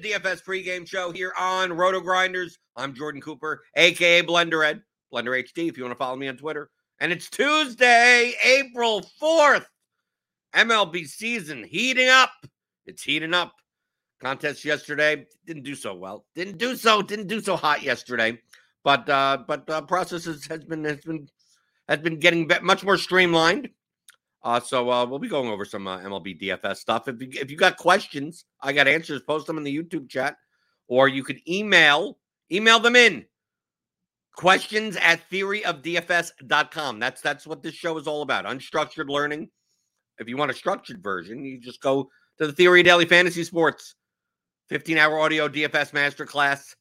DFS pregame show here on Roto Grinders. I'm Jordan Cooper, aka Blender Ed, Blender HD. If you want to follow me on Twitter, and it's Tuesday, April 4th. MLB season heating up. It's heating up. Contest yesterday didn't do so well. Didn't do so. Didn't do so hot yesterday. But uh, but uh, process has, has been has been has been getting much more streamlined. Uh, so uh, we'll be going over some uh, MLB DFS stuff. If you, if you got questions, I got answers. Post them in the YouTube chat, or you could email email them in. Questions at theoryofdfs.com. That's that's what this show is all about. Unstructured learning. If you want a structured version, you just go to the Theory of Daily Fantasy Sports 15 hour audio DFS masterclass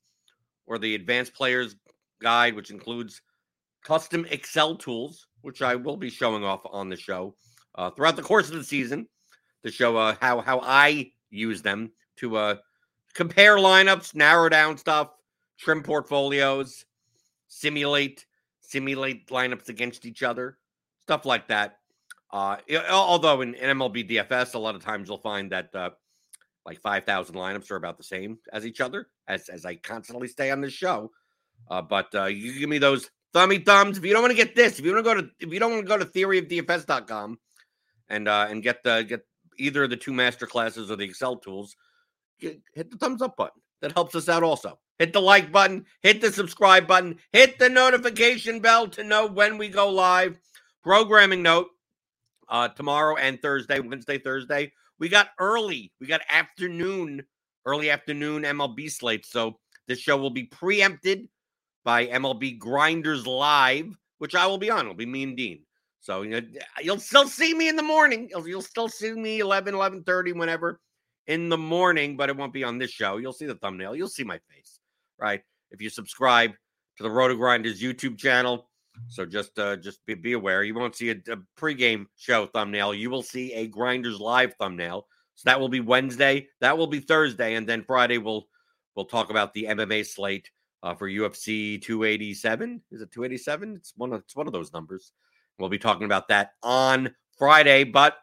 or the Advanced Players Guide, which includes custom Excel tools, which I will be showing off on the show uh, throughout the course of the season to show uh, how how I use them to uh, compare lineups, narrow down stuff, trim portfolios, simulate simulate lineups against each other, stuff like that. Uh, although in, in MLB DFS, a lot of times you'll find that uh, like five thousand lineups are about the same as each other, as as I constantly stay on this show. Uh, but uh, you give me those thummy thumbs if you don't want to get this. If you want to go to if you don't want to go to theoryofdfs.com and uh, and get the get either of the two master classes or the Excel tools, hit the thumbs up button. That helps us out also. Hit the like button, hit the subscribe button, hit the notification bell to know when we go live. Programming note uh, tomorrow and Thursday, Wednesday, Thursday, we got early, we got afternoon, early afternoon MLB slate. So this show will be preempted by MLB Grinders Live, which I will be on. It'll be me and Dean. So you know, you'll still see me in the morning. You'll, you'll still see me 11, 11.30, whenever in the morning, but it won't be on this show. You'll see the thumbnail. You'll see my face, right? If you subscribe to the Roto Grinders YouTube channel. So just uh, just be, be aware. You won't see a, a pregame show thumbnail. You will see a Grinders live thumbnail. So that will be Wednesday. That will be Thursday, and then Friday we'll we'll talk about the MMA slate uh, for UFC 287. Is it 287? It's one of it's one of those numbers. We'll be talking about that on Friday. But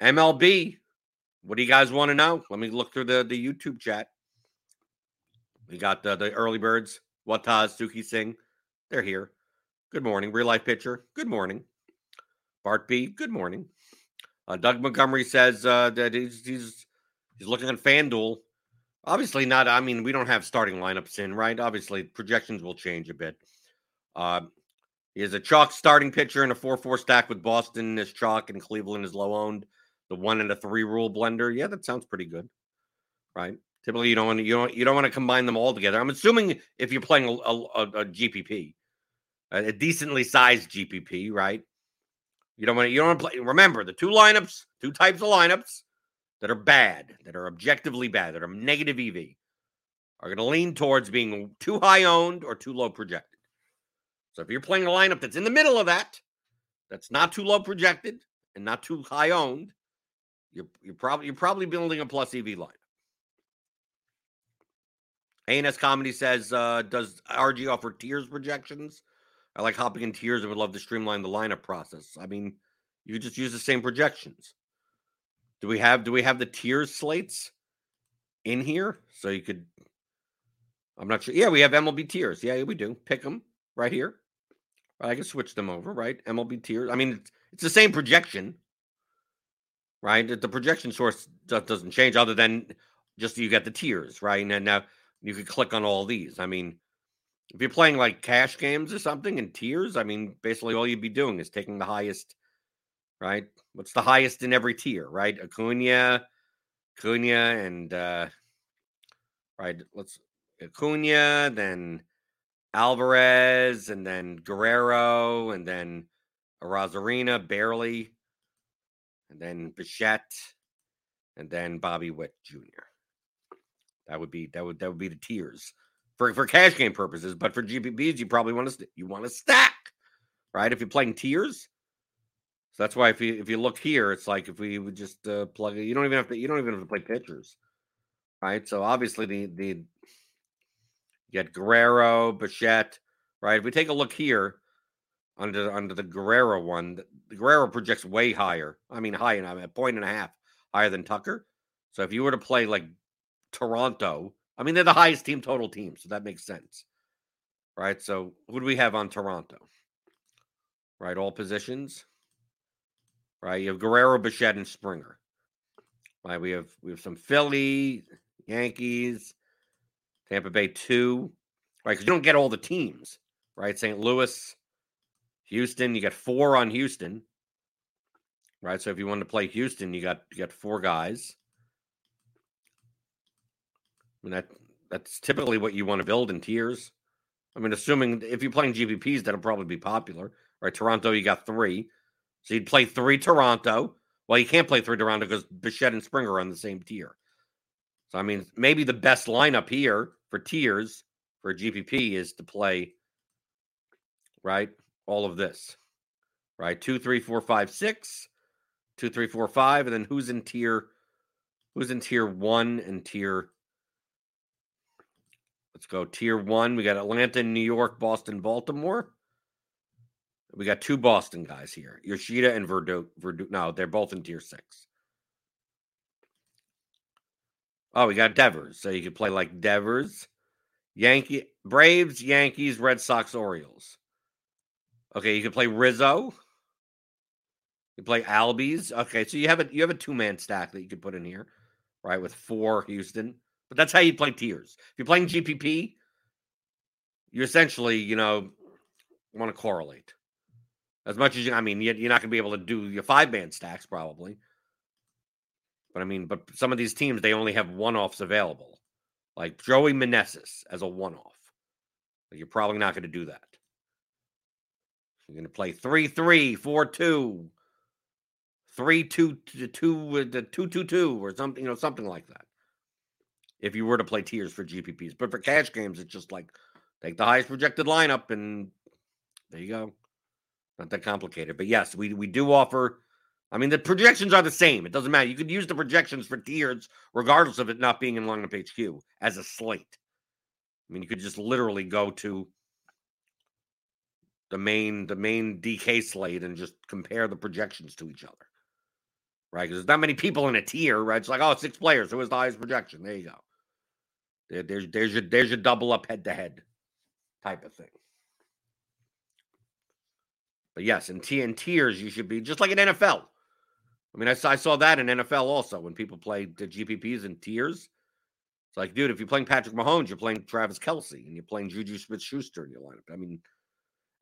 MLB, what do you guys want to know? Let me look through the the YouTube chat. We got the, the early birds. Wataz, Suki Singh, they're here. Good morning. Real life pitcher. Good morning. Bart B. Good morning. Uh, Doug Montgomery says uh, that he's, he's he's looking at FanDuel Obviously not. I mean, we don't have starting lineups in, right? Obviously, projections will change a bit. Uh, he is a chalk starting pitcher in a 4 4 stack with Boston as chalk and Cleveland is low owned. The one and a three rule blender. Yeah, that sounds pretty good. Right. Typically, you don't want to, you don't you don't want to combine them all together. I'm assuming if you're playing a, a, a GPP, a decently sized GPP, right? You don't want to, you don't want to play. Remember the two lineups, two types of lineups that are bad, that are objectively bad, that are negative EV, are going to lean towards being too high owned or too low projected. So if you're playing a lineup that's in the middle of that, that's not too low projected and not too high owned, you're you're probably you're probably building a plus EV lineup. ANS Comedy says, uh, does RG offer tiers projections? I like hopping in tiers and would love to streamline the lineup process. I mean, you just use the same projections. Do we have do we have the tiers slates in here so you could? I'm not sure. Yeah, we have MLB tiers. Yeah, we do. Pick them right here. I can switch them over, right? MLB tiers. I mean, it's, the same projection, right? The projection source doesn't change, other than just you get the tiers, right? And now you could click on all these. I mean, if you're playing like cash games or something in tiers, I mean, basically all you'd be doing is taking the highest, right? What's the highest in every tier, right? Acuna, Acuna, and uh right, let's Acuna, then Alvarez, and then Guerrero, and then Arozarena, barely, and then Bichette, and then Bobby Witt Jr. That would be that would that would be the tiers for for cash game purposes. But for GPPs, you probably want to you want to stack, right? If you're playing tiers, so that's why if you if you look here, it's like if we would just uh, plug it, you don't even have to you don't even have to play pitchers, right? So obviously the the you get Guerrero, Bichette, right? If we take a look here under under the Guerrero one, the Guerrero projects way higher. I mean, high enough, a point and a half higher than Tucker. So if you were to play like Toronto I mean, they're the highest team total team, so that makes sense. Right. So who do we have on Toronto? Right, all positions. Right. You have Guerrero, Bichette, and Springer. Right. We have we have some Philly, Yankees, Tampa Bay two. Right, because you don't get all the teams. Right. St. Louis, Houston, you got four on Houston. Right. So if you want to play Houston, you got you got four guys I mean, that that's typically what you want to build in tiers. I mean, assuming if you're playing GPPs, that'll probably be popular, right? Toronto, you got three, so you'd play three Toronto. Well, you can't play three Toronto because Bichette and Springer are on the same tier. So I mean, maybe the best lineup here for tiers for GPP is to play right all of this, right? Two, three, four, five, six, two, three, four, five, and then who's in tier? Who's in tier one and tier Let's go tier one. We got Atlanta, New York, Boston, Baltimore. We got two Boston guys here Yoshida and. Verdu. No, they're both in tier six. Oh, we got Devers. So you could play like Devers, Yankee, Braves, Yankees, Red Sox, Orioles. Okay, you could play Rizzo. You play Albies. Okay, so you have a you have a two man stack that you could put in here, right? With four Houston. But that's how you play tiers. If you're playing GPP, you essentially, you know, want to correlate as much as you. I mean, you're not going to be able to do your five man stacks probably. But I mean, but some of these teams they only have one offs available, like Joey Meneses as a one off. You're probably not going to do that. You're going to play three three four two, uh, three two two two two two two or something, you know, something like that if you were to play tiers for GPPs. But for cash games, it's just like take the highest projected lineup and there you go. Not that complicated. But yes, we we do offer. I mean, the projections are the same. It doesn't matter. You could use the projections for tiers, regardless of it not being in lineup HQ, as a slate. I mean, you could just literally go to the main the main DK slate and just compare the projections to each other. Right? Because there's not many people in a tier, right? It's like, oh, six players. Who has the highest projection? There you go. There, there's there's your there's your double up head to head type of thing. But yes, in, t- in tiers, you should be just like an NFL. I mean, I, I saw that in NFL also when people play the GPPs in tiers. It's like, dude, if you're playing Patrick Mahomes, you're playing Travis Kelce and you're playing Juju Smith Schuster in your lineup. I mean,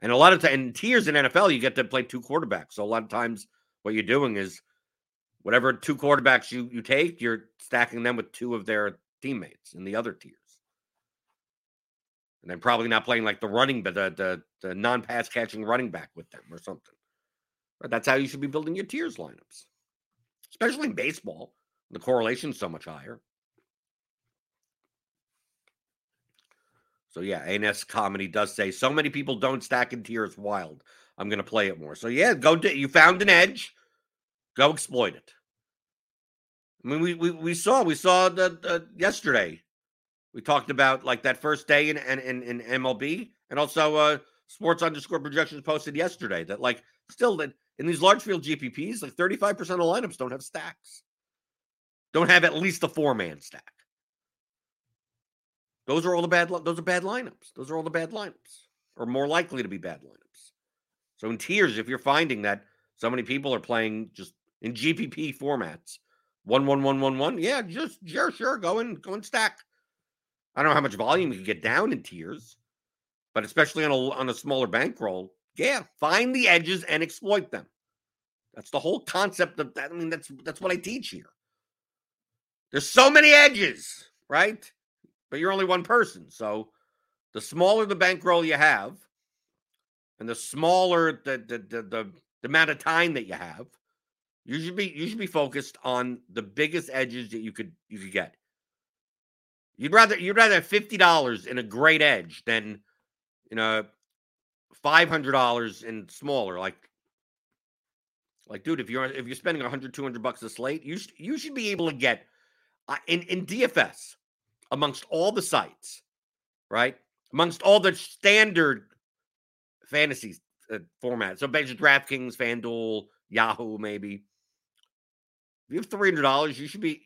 and a lot of times in tiers in NFL, you get to play two quarterbacks. So a lot of times, what you're doing is whatever two quarterbacks you you take, you're stacking them with two of their teammates in the other tiers. And then probably not playing like the running, but the the, the non-pass catching running back with them or something. But that's how you should be building your tiers lineups, especially in baseball. The correlation's so much higher. So yeah, ANS comedy does say so many people don't stack in tiers wild. I'm gonna play it more. So yeah, go to you found an edge. Go exploit it. I mean, we we, we saw we saw that uh, yesterday. We talked about like that first day in in, in, in MLB, and also uh, sports underscore projections posted yesterday that like still that in these large field GPPs, like 35% of lineups don't have stacks, don't have at least a four man stack. Those are all the bad. Those are bad lineups. Those are all the bad lineups, or more likely to be bad lineups. So in tiers, if you're finding that so many people are playing just in GPP formats, one one one one one, yeah, just sure sure go and go and stack. I don't know how much volume you can get down in tiers, but especially on a on a smaller bankroll, yeah, find the edges and exploit them. That's the whole concept of that. I mean, that's that's what I teach here. There's so many edges, right? but you're only one person. So the smaller the bankroll you have, and the smaller the the, the the, the amount of time that you have, you should be you should be focused on the biggest edges that you could you could get. You'd rather you'd rather have fifty dollars in a great edge than you know five hundred dollars and smaller. Like like dude, if you're if you're spending 100, 200 bucks a slate, you sh- you should be able to get uh, in in DFS amongst all the sites, right? Amongst all the standard fantasy uh, formats. So basically DraftKings, FanDuel, Yahoo, maybe. If you have three hundred dollars, you should be.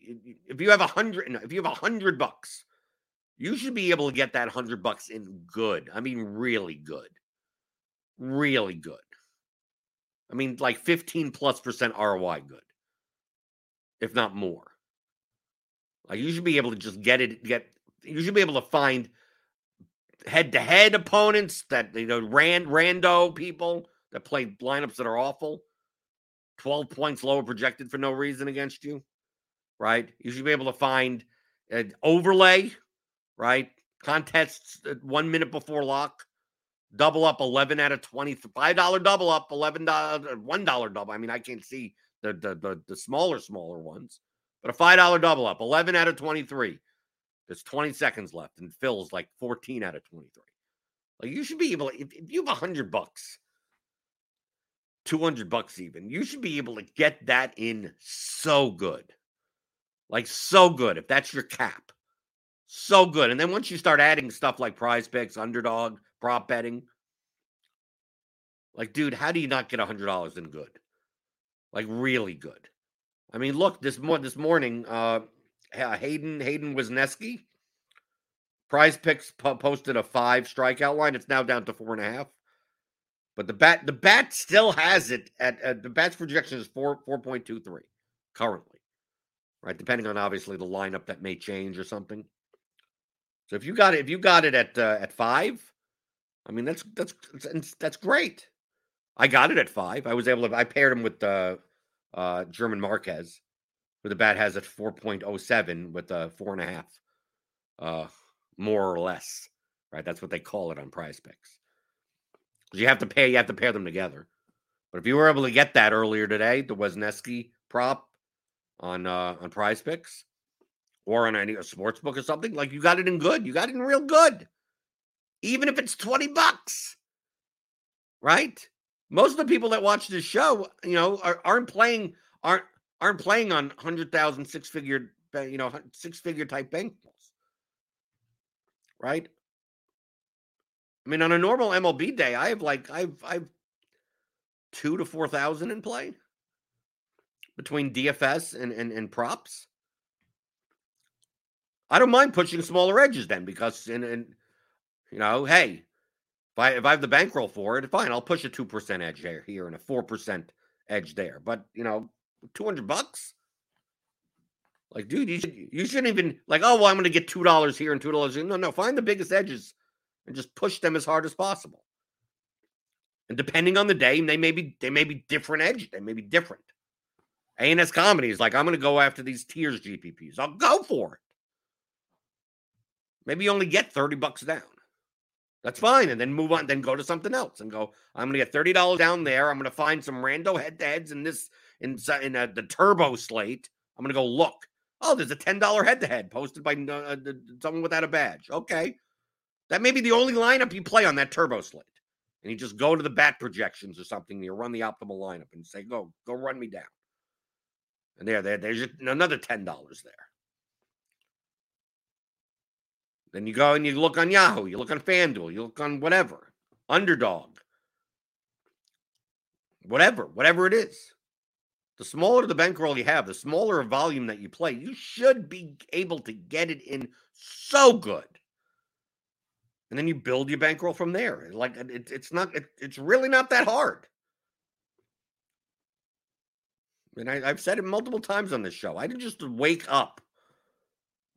If you have a hundred, if you have a hundred bucks, you should be able to get that hundred bucks in good. I mean, really good, really good. I mean, like fifteen plus percent ROI good, if not more. Like you should be able to just get it, get you should be able to find head to head opponents that you know rand rando people that play lineups that are awful. 12 points lower projected for no reason against you, right? You should be able to find an overlay, right? Contests uh, one minute before lock, double up 11 out of 20, $5 double up, $11, uh, $1 double. I mean, I can't see the, the, the, the smaller, smaller ones. But a $5 double up, 11 out of 23. There's 20 seconds left and Phil's like 14 out of 23. Like you should be able if, if you have 100 bucks, 200 bucks even, you should be able to get that in so good. Like so good if that's your cap. So good. And then once you start adding stuff like prize picks, underdog, prop betting, like, dude, how do you not get $100 in good? Like, really good. I mean, look this more this morning. Uh, Hayden Hayden Wesneski, Prize Picks po- posted a five strikeout line. It's now down to four and a half. But the bat the bat still has it at, at the bat's projection is four four point two three currently, right? Depending on obviously the lineup that may change or something. So if you got it, if you got it at uh, at five, I mean that's that's that's great. I got it at five. I was able to. I paired him with uh, uh, German Marquez, who the bat has at 4.07 with a four and a half, uh, more or less, right? That's what they call it on prize picks. You have to pay, you have to pair them together. But if you were able to get that earlier today, the Wesneski prop on uh, on prize picks or on any a sports book or something, like you got it in good. You got it in real good. Even if it's 20 bucks. Right? most of the people that watch this show, you know, are, aren't playing aren't aren't playing on hundred thousand six figure you know six figure type bankballs, right? I mean, on a normal MLB day, I have like I've I've two to four thousand in play between DFS and, and and props. I don't mind pushing smaller edges then because in and you know, hey, if I if I have the bankroll for it, fine, I'll push a two percent edge there here and a four percent edge there. But you know, two hundred bucks, Like, dude, you, should, you shouldn't even like, oh, well, I'm going to get two dollars here and two dollars. No, no, find the biggest edges and just push them as hard as possible. And depending on the day, they may be they may be different edge. They may be different. ANS comedy is like, I'm going to go after these tiers GPPs. I'll go for it. Maybe you only get 30 bucks down. That's fine. And then move on, then go to something else and go, I'm going to get $30 down there. I'm going to find some rando head to heads in this, in, in a, the turbo slate. I'm going to go look. Oh, there's a $10 head to head posted by uh, someone without a badge. Okay. That may be the only lineup you play on that turbo slate. And you just go to the bat projections or something. And You run the optimal lineup and say, go, go run me down. And there, there, there's another $10 there. Then you go and you look on Yahoo, you look on FanDuel, you look on whatever, underdog, whatever, whatever it is. The smaller the bankroll you have, the smaller volume that you play, you should be able to get it in so good. And then you build your bankroll from there. Like it, it's not, it, it's really not that hard. And I, I've said it multiple times on this show. I didn't just wake up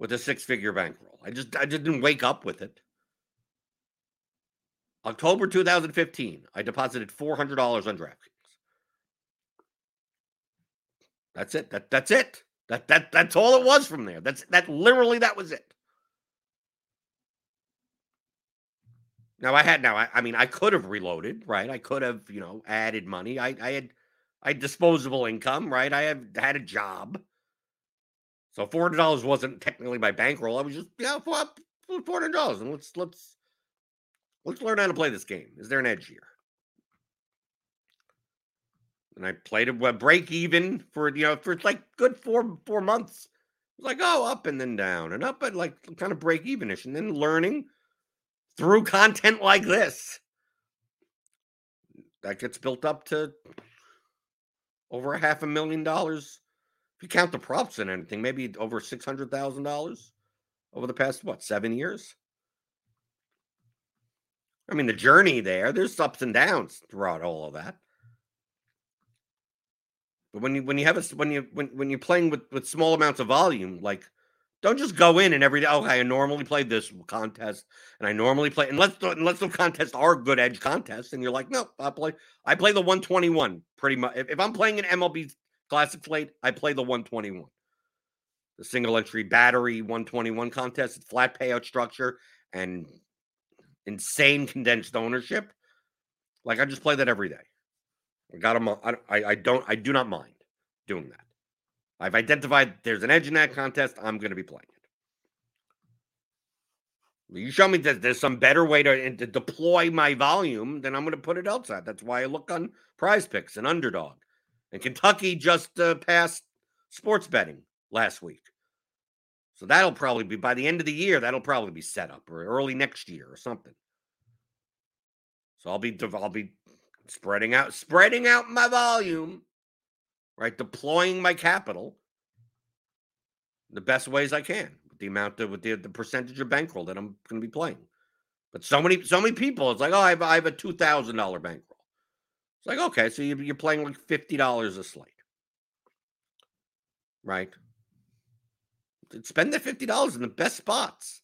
with a six-figure bankroll. I just I didn't wake up with it. October 2015, I deposited $400 on DraftKings. That's it. That that's it. That that that's all it was from there. That's that literally that was it. Now I had now I, I mean I could have reloaded, right? I could have, you know, added money. I I had I had disposable income, right? I have had a job. So four hundred dollars wasn't technically my bankroll. I was just yeah, four hundred dollars, and let's let's let's learn how to play this game. Is there an edge here? And I played a break even for you know for like good four four months. It was like oh up and then down and up and like kind of break evenish, and then learning through content like this that gets built up to over a half a million dollars if you count the props and anything, maybe over six hundred thousand dollars over the past what seven years. I mean, the journey there, there's ups and downs throughout all of that. But when you when you have a when you when when you're playing with with small amounts of volume, like don't just go in and every day. Okay, I normally play this contest, and I normally play unless unless the contests are good edge contests, and you're like, no, I play I play the 121 pretty much. If, if I'm playing an MLB Classic Slate, I play the 121. The single entry battery 121 contest, flat payout structure, and insane condensed ownership. Like I just play that every day. I got them. Uh, I, I don't. I do not mind doing that. I've identified there's an edge in that contest. I'm going to be playing it. You show me that there's some better way to, eh, to deploy my volume, then I'm going to put it outside. That's why I look on Prize Picks and Underdog. And Kentucky just uh, passed sports betting last week. So that'll probably be by the end of the year, that'll probably be set up or early next year or something. So I'll be I'll be spreading out spreading out my volume, right? Deploying my capital the best ways I can with the amount of with the, the percentage of bankroll that I'm going to be playing. But so many so many people, it's like, oh, I have, I have a two thousand dollar bankroll. It's like, okay, so you're playing like $50 a slate. Right? Spend the $50 in the best spots.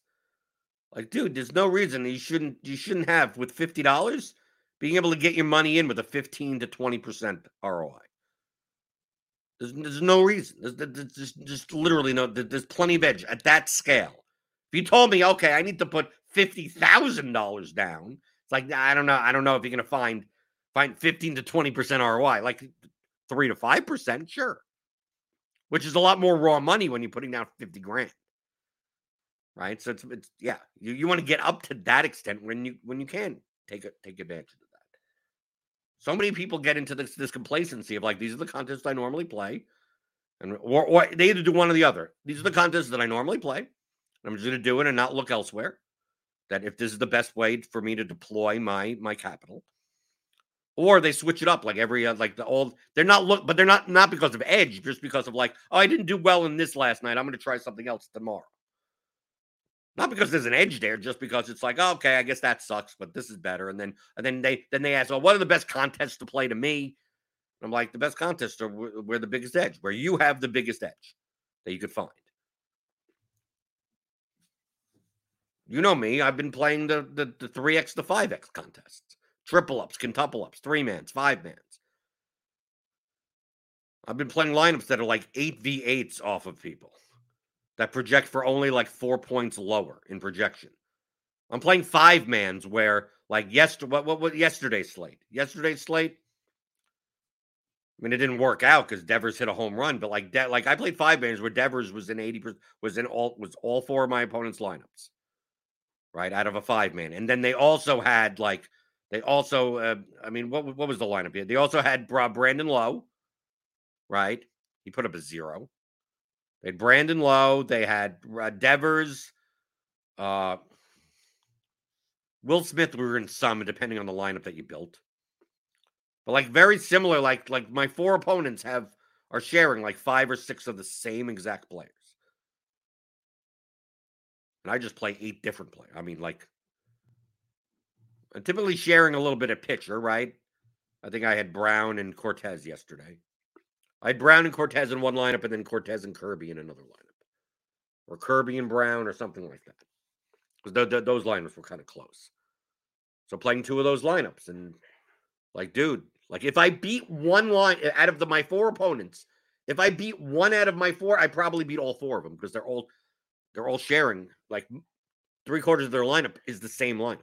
Like, dude, there's no reason you shouldn't you shouldn't have with $50 being able to get your money in with a 15 to 20% ROI. There's, there's no reason. There's, there's just, just literally no, there's plenty of edge at that scale. If you told me, okay, I need to put $50,000 down, it's like, I don't know. I don't know if you're to find find 15 to 20% ROI, like three to 5%, sure. Which is a lot more raw money when you're putting down 50 grand. Right. So it's, it's yeah, you, you want to get up to that extent when you when you can take it take advantage of that. So many people get into this this complacency of like these are the contests I normally play. And or, or they either do one or the other. These are the contests that I normally play. I'm just gonna do it and not look elsewhere. That if this is the best way for me to deploy my my capital or they switch it up like every uh, like the old they're not look but they're not not because of edge just because of like oh i didn't do well in this last night i'm going to try something else tomorrow not because there's an edge there just because it's like oh, okay i guess that sucks but this is better and then and then they then they ask well what are the best contests to play to me and i'm like the best contests are where the biggest edge where you have the biggest edge that you could find. You know me. I've been playing the the, the 3x to 5x contests. Triple ups, quintuple ups, three mans, five mans. I've been playing lineups that are like 8v8s off of people that project for only like four points lower in projection. I'm playing five mans where like yesterday what, what what yesterday's slate. Yesterday's slate. I mean, it didn't work out because Devers hit a home run, but like De- like I played five mans where Devers was in 80 was in all was all four of my opponent's lineups right, out of a five man. And then they also had like they also, uh, I mean, what what was the lineup here? They also had Brandon Lowe, right? He put up a zero. They had Brandon Lowe. They had uh, Devers. Uh, Will Smith we were in some, depending on the lineup that you built. But like very similar, like like my four opponents have are sharing like five or six of the same exact players and I just play eight different players. I mean, like, Uh, typically sharing a little bit of pitcher, right? I think I had Brown and Cortes yesterday. I had Brown and Cortes in one lineup, and then Cortes and Kirby in another lineup, or Kirby and Brown, or something like that. Because those lineups were kind of close. So playing two of those lineups, and like, dude, like if I beat one line uh, out of the my four opponents, if I beat one out of my four, I probably beat all four of them because they're all they're all sharing like three quarters of their lineup is the same lineup.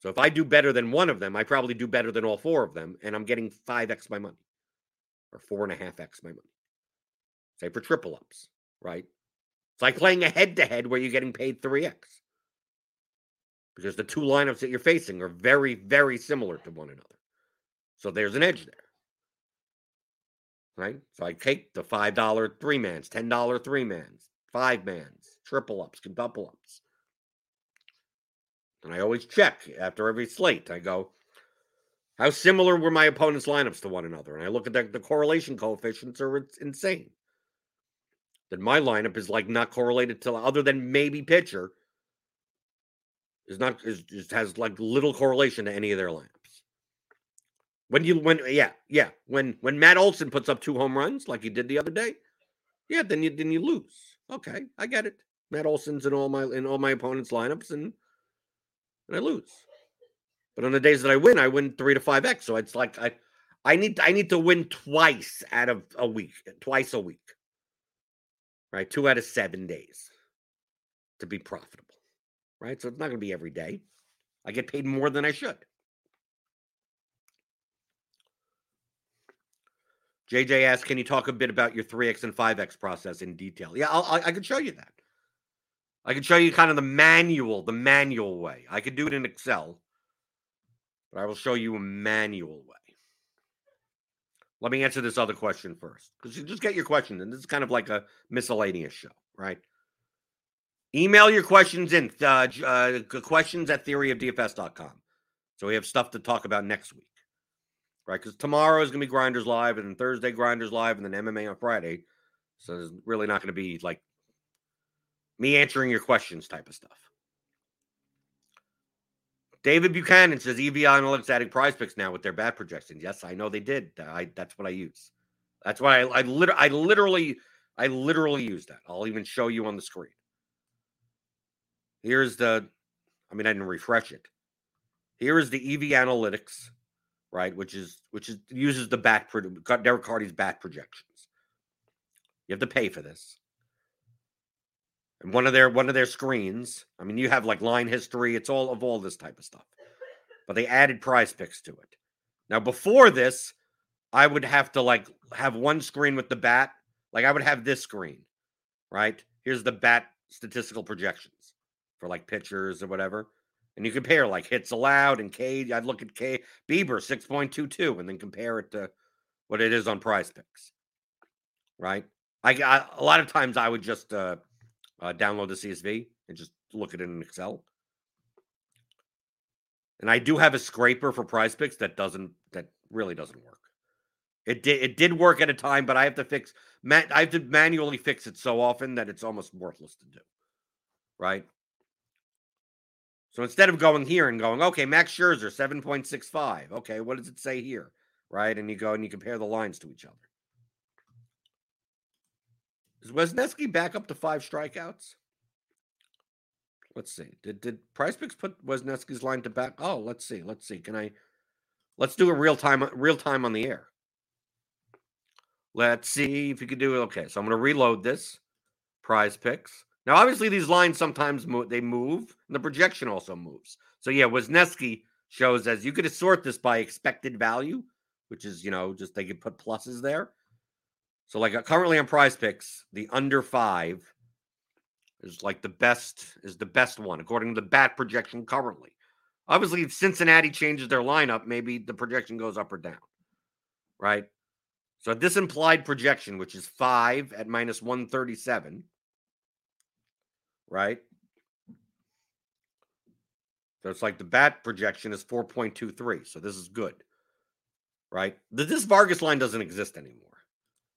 So if I do better than one of them, I probably do better than all four of them, and I'm getting five x my money, or four and a half x my money. Say for triple ups, right? It's like playing a head to head where you're getting paid three x because the two lineups that you're facing are very, very similar to one another. So there's an edge there right? So I take the five dollar three mans, ten dollar three mans, five mans, triple ups, double ups. And I always check after every slate. I go, how similar were my opponent's lineups to one another? And I look at the, the correlation coefficients are it's insane. That my lineup is like not correlated to other than maybe pitcher is not is just has like little correlation to any of their lineups. When you when yeah yeah when when Matt Olson puts up two home runs like he did the other day, yeah then you then you lose. Okay, I get it. Matt Olson's in all my in all my opponents' lineups and and I lose. But on the days that I win, I win three to five x. So it's like I I need I need to win twice out of a week, twice a week, right? Two out of seven days to be profitable, right? So it's not going to be every day. I get paid more than I should. JJ asked, "Can you talk a bit about your 3x and 5x process in detail?" Yeah, I'll, I, I can show you that. I can show you kind of the manual, the manual way. I could do it in Excel, but I will show you a manual way. Let me answer this other question first, because you just get your question, and this is kind of like a miscellaneous show, right? Email your questions in uh, uh, questions at theoryofdfs.com. So we have stuff to talk about next week right? Because tomorrow is going to be Grinders Live, and Thursday Grinders Live, and then MMA on Friday. So there's really not going to be like me answering your questions type of stuff. David Buchanan says EV Analytics adding prize picks now with their bat projections. Yes, I know they did. I that's what I use. That's why I I, I literally I literally use that. I'll even show you on the screen. Here's the I mean I didn't refresh it. Here is the EV Analytics right? Which is which is uses the bat Derek Carty's bat projections. You have to pay for this. And one of their one of their screens, I mean, you have like line history, it's all of all this type of stuff. But they added prize picks to it. Now, before this, I would have to like have one screen with the bat. Like I would have this screen, right? Here's the bat statistical projections for like pitchers or whatever and you compare like hits allowed and K. I'd look at K Bieber six point two two, and then compare it to what it is on Prize Picks. Right? I, I a lot of times I would just uh, uh, download the CSV and just look at it in Excel. And I do have a scraper for Prize Picks that doesn't that really doesn't work. It did it did work at a time, but I have to fix man, I have to manually fix it so often that it's almost worthless to do. Right? So instead of going here and going, okay, Max Scherzer, 7.65. Okay, what does it say here? Right. And you go and you compare the lines to each other. Is Wesneski back up to five strikeouts? Let's see. Did did Prize Picks put Wesneski's line to back? Oh, let's see. Let's see. Can I? Let's do a real time real time on the air. Let's see if you could do it. Okay, so I'm going to reload this. Prize Picks. Now, obviously, these lines sometimes move, they move, and the projection also moves. So yeah, Wesneski shows as you could sort this by expected value, which is you know just they could put pluses there. So like uh, currently on Prize Picks, the under five is like the best is the best one according to the bat projection currently. Obviously, if Cincinnati changes their lineup, maybe the projection goes up or down, right? So this implied projection, which is five at minus one thirty seven, right? So it's like the bat projection is 4.23. So this is good. Right? This Vargas line doesn't exist anymore.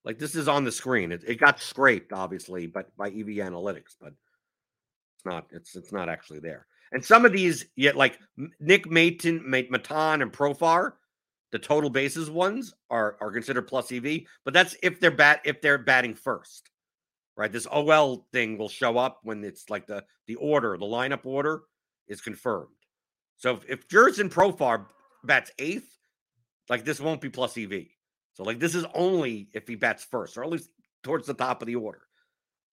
Like this is on the screen. It, it got scraped, obviously, but by EV Analytics, but it's not, it's it's not actually there. And some of these, yet like Nick Maton, Maton, and Profar, the total bases ones are are considered plus EV, but that's if they're bat if they're batting first. Right? This OL thing will show up when it's like the the order, the lineup order is confirmed. So if, if Jurickson Profar bats eighth, like this won't be plus EV. So like this is only if he bats first, or at least towards the top of the order.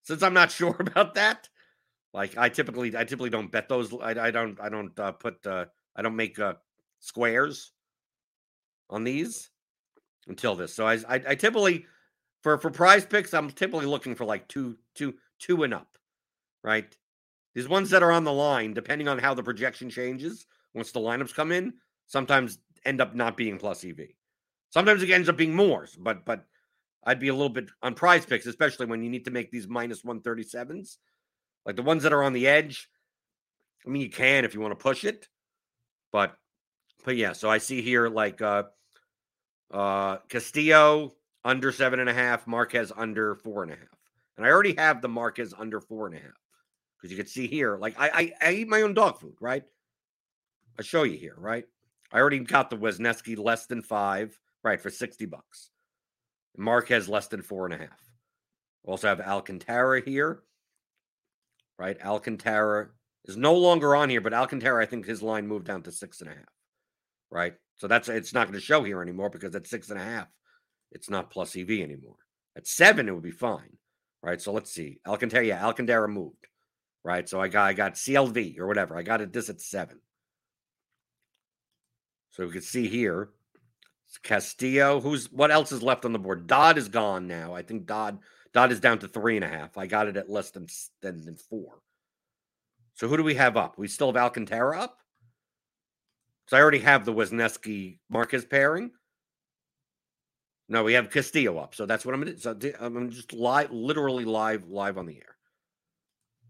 Since I'm not sure about that, like I typically I typically don't bet those. I, I don't I don't uh, put uh, I don't make uh, squares on these until this. So I, I I typically for for prize picks I'm typically looking for like two two two and up, right? These ones that are on the line, depending on how the projection changes once the lineups come in, sometimes end up not being plus EV. Sometimes it ends up being more, but but I'd be a little bit on prize picks, especially when you need to make these minus 137s. Like the ones that are on the edge. I mean, you can if you want to push it, but but yeah, so I see here like uh uh Castillo under seven and a half, Marquez under four and a half. And I already have the Marquez under four and a half. Because you can see here, like I, I I eat my own dog food, right? I show you here, right? I already got the Wesneski less than five. Right, for 60 bucks. Marquez less than four and a half. We also have Alcantara here. Right? Alcantara is no longer on here, but Alcantara, I think his line moved down to six and a half. Right? So that's it's not going to show here anymore because at six and a half, it's not plus EV anymore. At seven, it would be fine. Right. So let's see. Alcantara, yeah, Alcantara moved. Right. So I got I got CLV or whatever. I got it this at seven. So we can see here Castillo. Who's what else is left on the board? Dodd is gone now. I think Dodd Dodd is down to three and a half. I got it at less than than, than four. So who do we have up? We still have Alcantara up. So I already have the Wesneski Marquez pairing. No, we have Castillo up. So that's what I'm gonna do. So I'm just live, literally live, live on the air.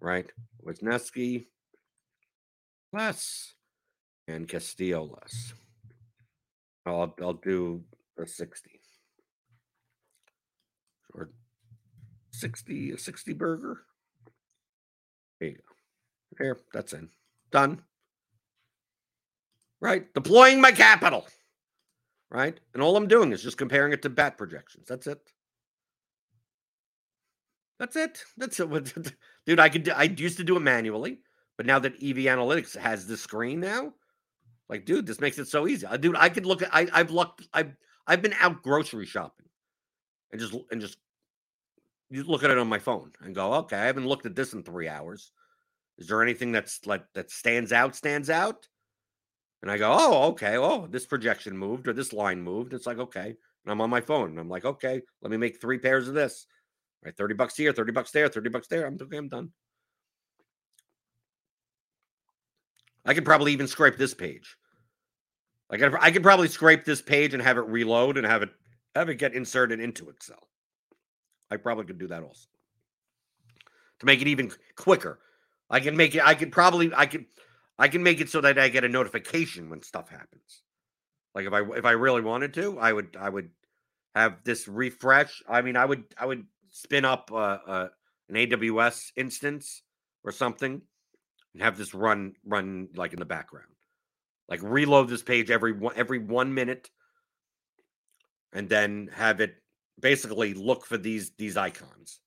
Right? Wesneski less and Castillo less. I'll I'll do a 60. Or 60, a 60 burger. There you go. There, that's in. Done. Right? Deploying my capital. Right? And all I'm doing is just comparing it to bat projections. That's it. That's it. That's it. Dude, I could I used to do it manually, but now that EV Analytics has the screen now, like, dude, this makes it so easy. Dude, I could look at I I've looked I've I've been out grocery shopping and just and just you look at it on my phone and go, okay, I haven't looked at this in three hours. Is there anything that's like that stands out, stands out? And I go, oh, okay, oh, this projection moved or this line moved. It's like, okay. And I'm on my phone. And I'm like, okay, let me make three pairs of this. Right, 30 bucks here, 30 bucks there, 30 bucks there. I'm okay, I'm done. I could probably even scrape this page. Like I could probably scrape this page and have it reload and have it have it get inserted into Excel. I probably could do that also to make it even quicker. I can make it. I could probably. I could. I can make it so that I get a notification when stuff happens. Like if I if I really wanted to, I would I would have this refresh. I mean, I would I would spin up uh, uh, an AWS instance or something and have this run run like in the background. Like reload this page every one every one minute, and then have it basically look for these these icons,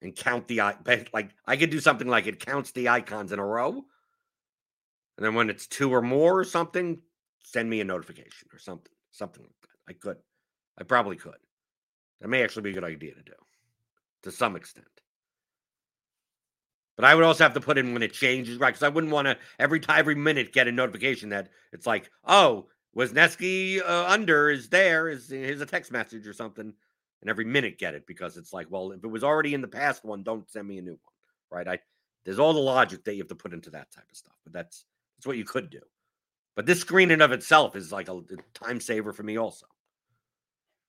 and count the like I could do something like it counts the icons in a row. And then when it's two or more or something, send me a notification or something. Something like that. I could. I probably could. That may actually be a good idea to do to some extent. But I would also have to put in when it changes, right? Because I wouldn't want to every time, every minute get a notification that it's like, oh, Wesneski uh, under is there. Is here's a text message or something, and every minute get it because it's like, well, if it was already in the past one, don't send me a new one, right? I there's all the logic that you have to put into that type of stuff, but that's that's what you could do. But this screen in of itself is like a, a time saver for me, also.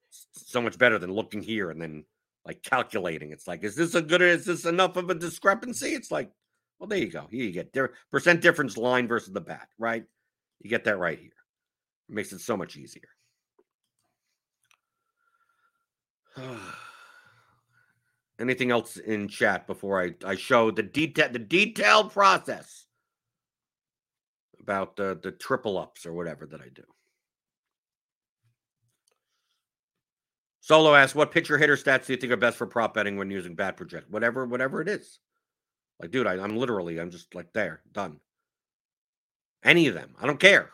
so much better than looking here and then like calculating. It's like, is this a good? Is this enough of a discrepancy? It's like, well, there you go. Here you get percent difference line versus the bat, right? You get that right here. It makes it so much easier. Anything else in chat before I, I show the detail the detailed process about the the triple ups or whatever that I do. Solo asks, "What pitcher hitter stats do you think are best for prop betting when using bat project? Whatever, whatever it is. Like, dude, I, I'm literally, I'm just like there, done. Any of them, I don't care.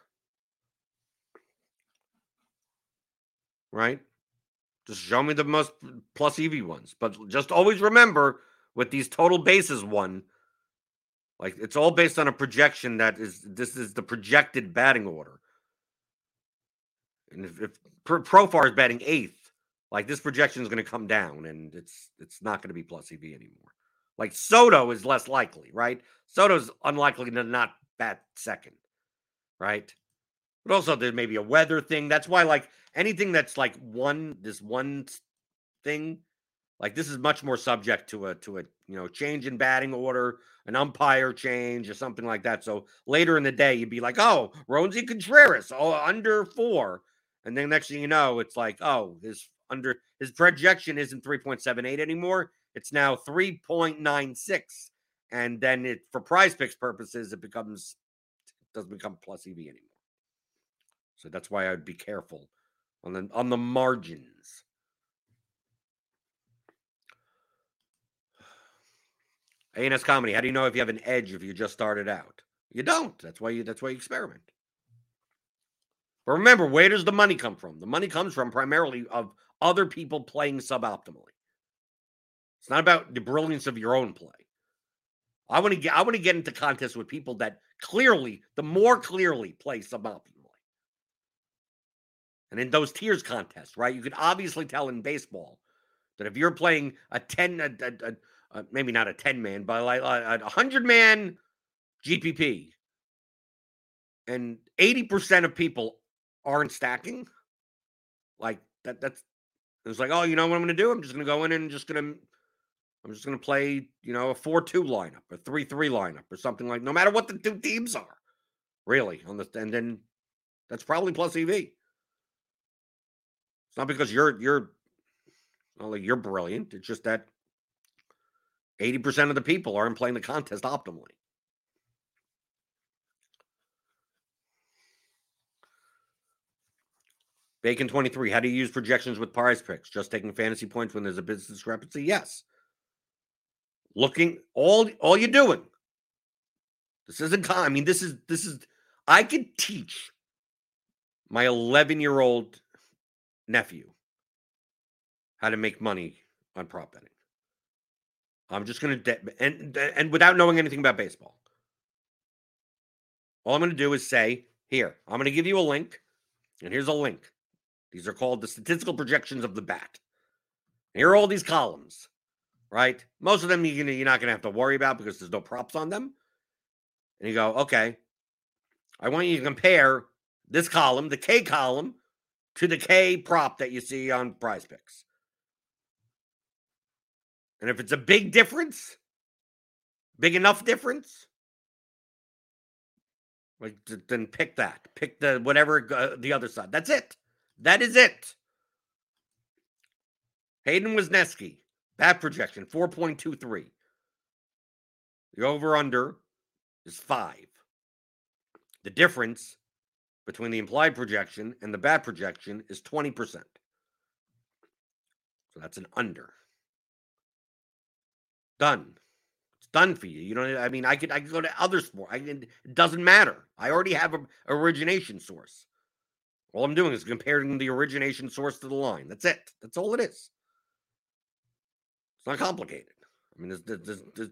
Right? Just show me the most plus EV ones. But just always remember with these total bases one, like it's all based on a projection that is this is the projected batting order. And if, if Profar is batting eighth, like this projection is going to come down, and it's it's not going to be plus EV anymore. Like Soto is less likely, right? Soto's unlikely to not bat second, right? But also there may be a weather thing. That's why like anything that's like one this one thing, like this is much more subject to a to a you know change in batting order, an umpire change or something like that. So later in the day, you'd be like, oh, Roansy Contreras, oh under four, and then next thing you know, it's like, oh, his under his projection isn't three point seven eight anymore. It's now three point nine six, and then it for PrizePicks purposes, it becomes it doesn't become plus EV anymore. So that's why I'd be careful on the on the margins. ANS comedy. How do you know if you have an edge if you just started out? You don't. That's why you that's why you experiment. But remember, where does the money come from? The money comes from primarily of other people playing suboptimally. It's not about the brilliance of your own play. I want to get I want to get into contests with people that clearly, the more clearly play suboptimally. And in those tiers contests, right? You can obviously tell in baseball that if you're playing a 10, a, a, a, maybe not a 10 man, but like uh, a 100 man GPP, and 80% of people aren't stacking, like that, that's, it's like, oh, you know what I'm going to do? I'm just going to go in and just going to, I'm just going to play, you know, a 4 2 lineup, a 3 3 lineup, or something like no matter what the two teams are, really. on the And then that's probably plus EV. It's not because you're you're not like you're brilliant. It's just that 80% of the people aren't playing the contest optimally. Bacon 23. How do you use projections with PrizePicks? Just taking fantasy points when there's a business discrepancy? Yes. Looking all all you're doing. This isn't I mean, this is this is I could teach my 11 year old nephew how to make money on prop betting. I'm just going to de- and and without knowing anything about baseball. All I'm going to do is say, "Here, I'm going to give you a link, and here's a link. These are called the statistical projections of the bat. Here are all these columns, right? Most of them you're, you're not going to have to worry about because there's no props on them. And you go, okay, I want you to compare this column, the K column, to the K prop that you see on PrizePicks. And if it's a big difference, big enough difference, like then pick that. Pick the whatever uh, the other side. That's it. That is it. Hayden Wesneski, bat projection 4.23. The over under is five. The difference between the implied projection and the bat projection is 20%. So that's an under. Done. It's done for you. You don't. I mean, I could. I could go to other sport. I can. It doesn't matter. I already have a origination source. All I'm doing is comparing the origination source to the line. That's it. That's all it is. It's not complicated. I mean, there's, there's, there's,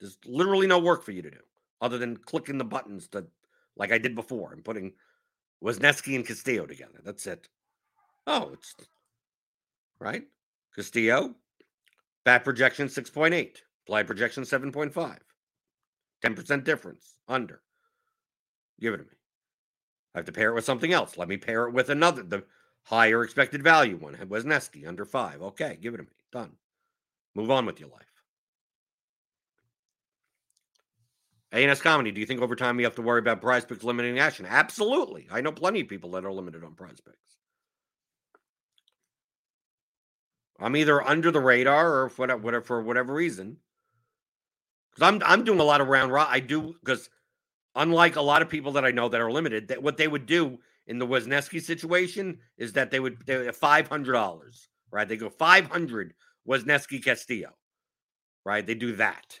there's literally no work for you to do other than clicking the buttons to, like I did before, and putting Wesneski and Castillo together. That's it. Oh, it's right. Castillo, bat projection 6.8, fly projection 7.5. 10% difference under. Give it to me. I have to pair it with something else. Let me pair it with another, the higher expected value one. Wesneski under five. Okay, give it to me. Done. Move on with your life. ANS Comedy, do you think over time you have to worry about PrizePicks limiting action? Absolutely. I know plenty of people that are limited on PrizePicks. I'm either under the radar or for whatever, for whatever reason. Because I'm I'm doing a lot of round robin. I do because unlike a lot of people that I know that are limited, that what they would do in the Wesneski situation is that they would they uh, five hundred dollars, right? They go five hundred Wesneski Castillo, right? They do that.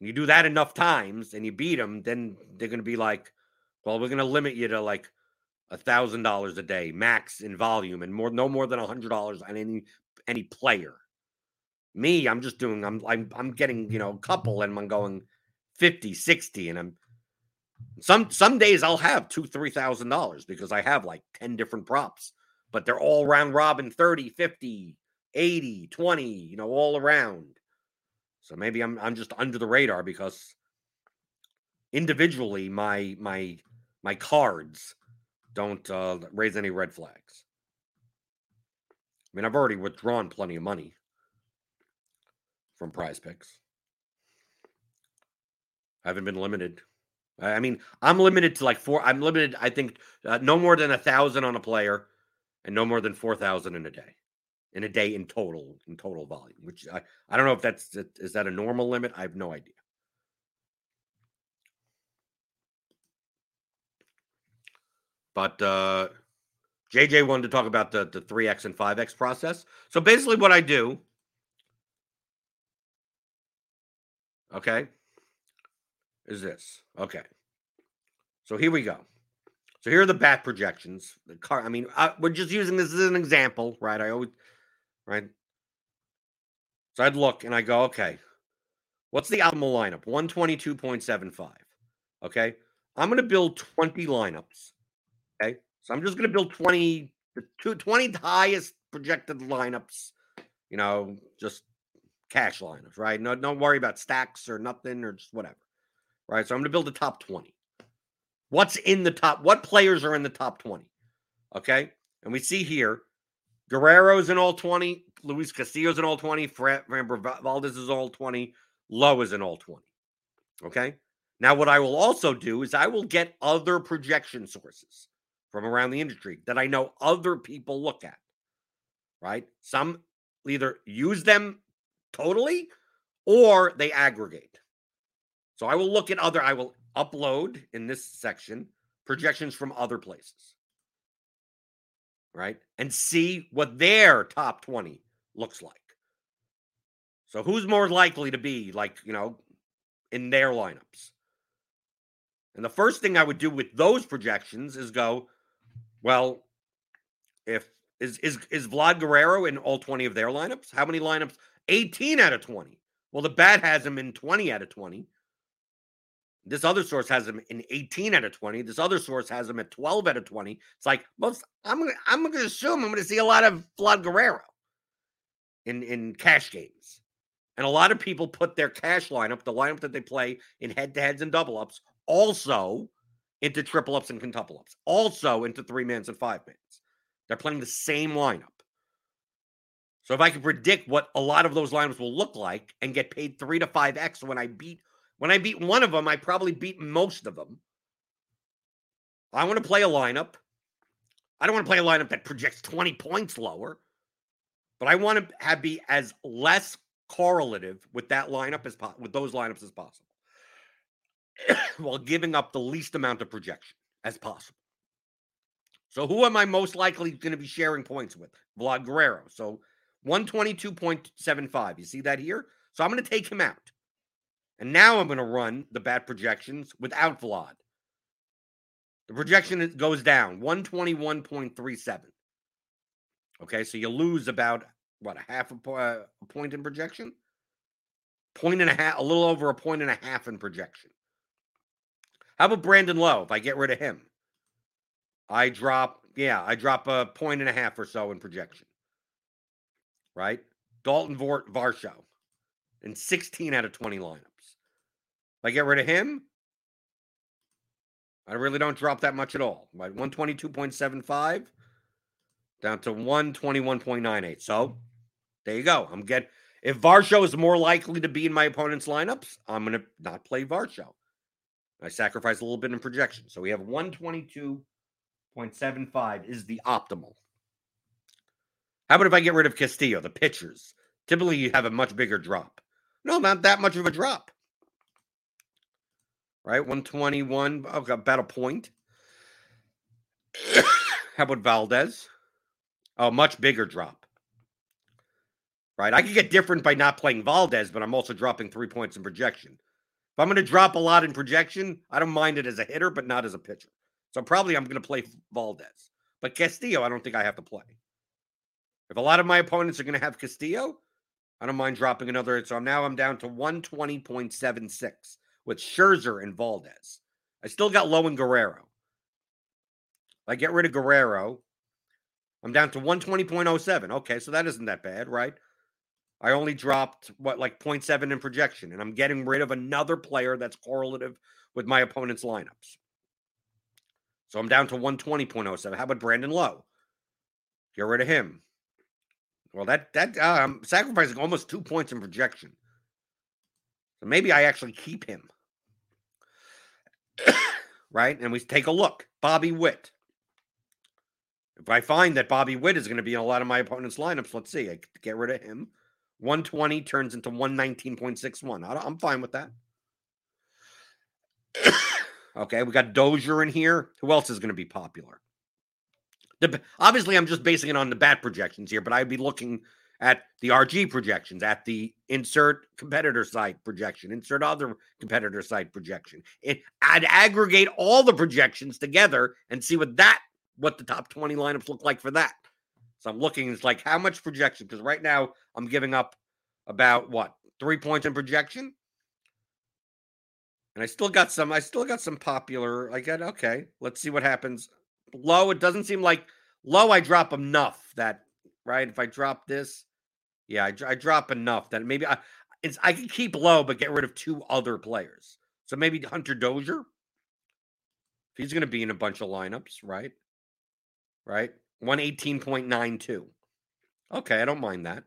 And you do that enough times and you beat them, then they're going to be like, well, we're going to limit you to like a thousand dollars a day max in volume and more no more than a hundred dollars on any any player me i'm just doing i'm i'm, I'm getting you know a couple and i'm going 50 60 and i'm some some days i'll have two three thousand dollars because i have like 10 different props but they're all round robin 30 50 80 20 you know all around so maybe i'm i'm just under the radar because individually my my my cards don't uh, raise any red flags. I mean, I've already withdrawn plenty of money from PrizePicks. I haven't been limited. I mean, I'm limited to like four. I'm limited, I think, uh, no more than a thousand on a player and no more than 4,000 in a day. In a day in total, in total volume, which I, I don't know if that's, is that a normal limit? I have no idea. But uh, JJ wanted to talk about the, the 3X and 5X process. So basically, what I do, okay, is this. Okay. So here we go. So here are the bat projections. The car, I mean, I, we're just using this as an example, right? I always, right? So I'd look and I go, okay, what's the optimal lineup? 122.75. Okay. I'm going to build 20 lineups Okay. So I'm just going to build 20, the two, 20 highest projected lineups, you know, just cash lineups, right? No, don't worry about stacks or nothing or just whatever. Right. So I'm going to build the top 20. What's in the top? What players are in the top 20? Okay. And we see here Guerrero's in all 20, Luis Castillo's in all 20, Framber Valdez is all 20, Lowe is in all 20. Okay. Now, what I will also do is I will get other projection sources from around the industry that I know other people look at, right? Some either use them totally or they aggregate. So I will look at other, I will upload in this section projections from other places, right? And see what their top 20 looks like. So who's more likely to be like, you know, in their lineups? And the first thing I would do with those projections is go, well, if is is is Vlad Guerrero in all 20 of their lineups? How many lineups? 18 out of 20. Well, the bat has him in 20 out of 20. This other source has him in 18 out of 20. This other source has him at 12 out of 20. It's like most I'm gonna I'm gonna assume I'm gonna see a lot of Vlad Guerrero in in cash games. And a lot of people put their cash lineup, the lineup that they play in head-to-heads and double ups, also into triple ups and quintuple ups, also into three mans and five mans. They're playing the same lineup. So if I can predict what a lot of those lineups will look like and get paid three to five X when I beat when I beat one of them, I probably beat most of them. I want to play a lineup. I don't want to play a lineup that projects 20 points lower, but I want to have be as less correlative with that lineup as po- with those lineups as possible. while giving up the least amount of projection as possible. So, who am I most likely going to be sharing points with? Vlad Guerrero. So, 122.75. You see that here? So I'm going to take him out. And now I'm going to run the bat projections without Vlad. The projection goes down 121.37. Okay, so you lose about what a half a, uh, a point in projection, point and a half, a little over a point and a half in projection. How about Brandon Lowe? If I get rid of him, I drop, yeah, I drop a point and a half or so in projection. Right? Dalton Vort Varsho in 16 out of 20 lineups. I get rid of him, I really don't drop that much at all. Right? 122.75 down to 121.98. So there you go. I'm getting if Varsho is more likely to be in my opponent's lineups, I'm gonna not play Varsho. I sacrifice a little bit in projection. So we have 122.75 is the optimal. How about if I get rid of Castillo, the pitchers? Typically, you have a much bigger drop. No, not that much of a drop. Right? 121, okay, about a point. How about Valdez? A much bigger drop. Right? I could get different by not playing Valdez, but I'm also dropping three points in projection. If I'm going to drop a lot in projection, I don't mind it as a hitter, but not as a pitcher. So probably I'm going to play Valdez. But Castillo, I don't think I have to play. If a lot of my opponents are going to have Castillo, I don't mind dropping another. So now I'm down to 120.76 with Scherzer and Valdez. I still got Lowe and Guerrero. If I get rid of Guerrero, I'm down to 120.07. Okay, so that isn't that bad, right? I only dropped what like 0.7 in projection, and I'm getting rid of another player that's correlative with my opponent's lineups. So I'm down to 120.07. How about Brandon Lowe? Get rid of him. Well, that that uh, I'm sacrificing almost two points in projection. So maybe I actually keep him. Right? And we take a look. Bobby Witt. If I find that Bobby Witt is going to be in a lot of my opponent's lineups, let's see. I get rid of him. 120 turns into 119.61. I'm fine with that. okay, we got Dozier in here. Who else is going to be popular? The, obviously, I'm just basing it on the bat projections here, but I'd be looking at the RG projections, at the insert competitor site projection, insert other competitor site projection. It, I'd aggregate all the projections together and see what that what the top 20 lineups look like for that. So I'm looking, it's like how much projection? Because right now I'm giving up about what three points in projection. And I still got some, I still got some popular. I get okay, let's see what happens. Lowe, it doesn't seem like Lowe, I drop enough that right. If I drop this, yeah, I, I drop enough that maybe I it's I can keep Lowe, but get rid of two other players. So maybe Hunter Dozier. He's going to be in a bunch of lineups, right? Right? 118.92. Okay, I don't mind that.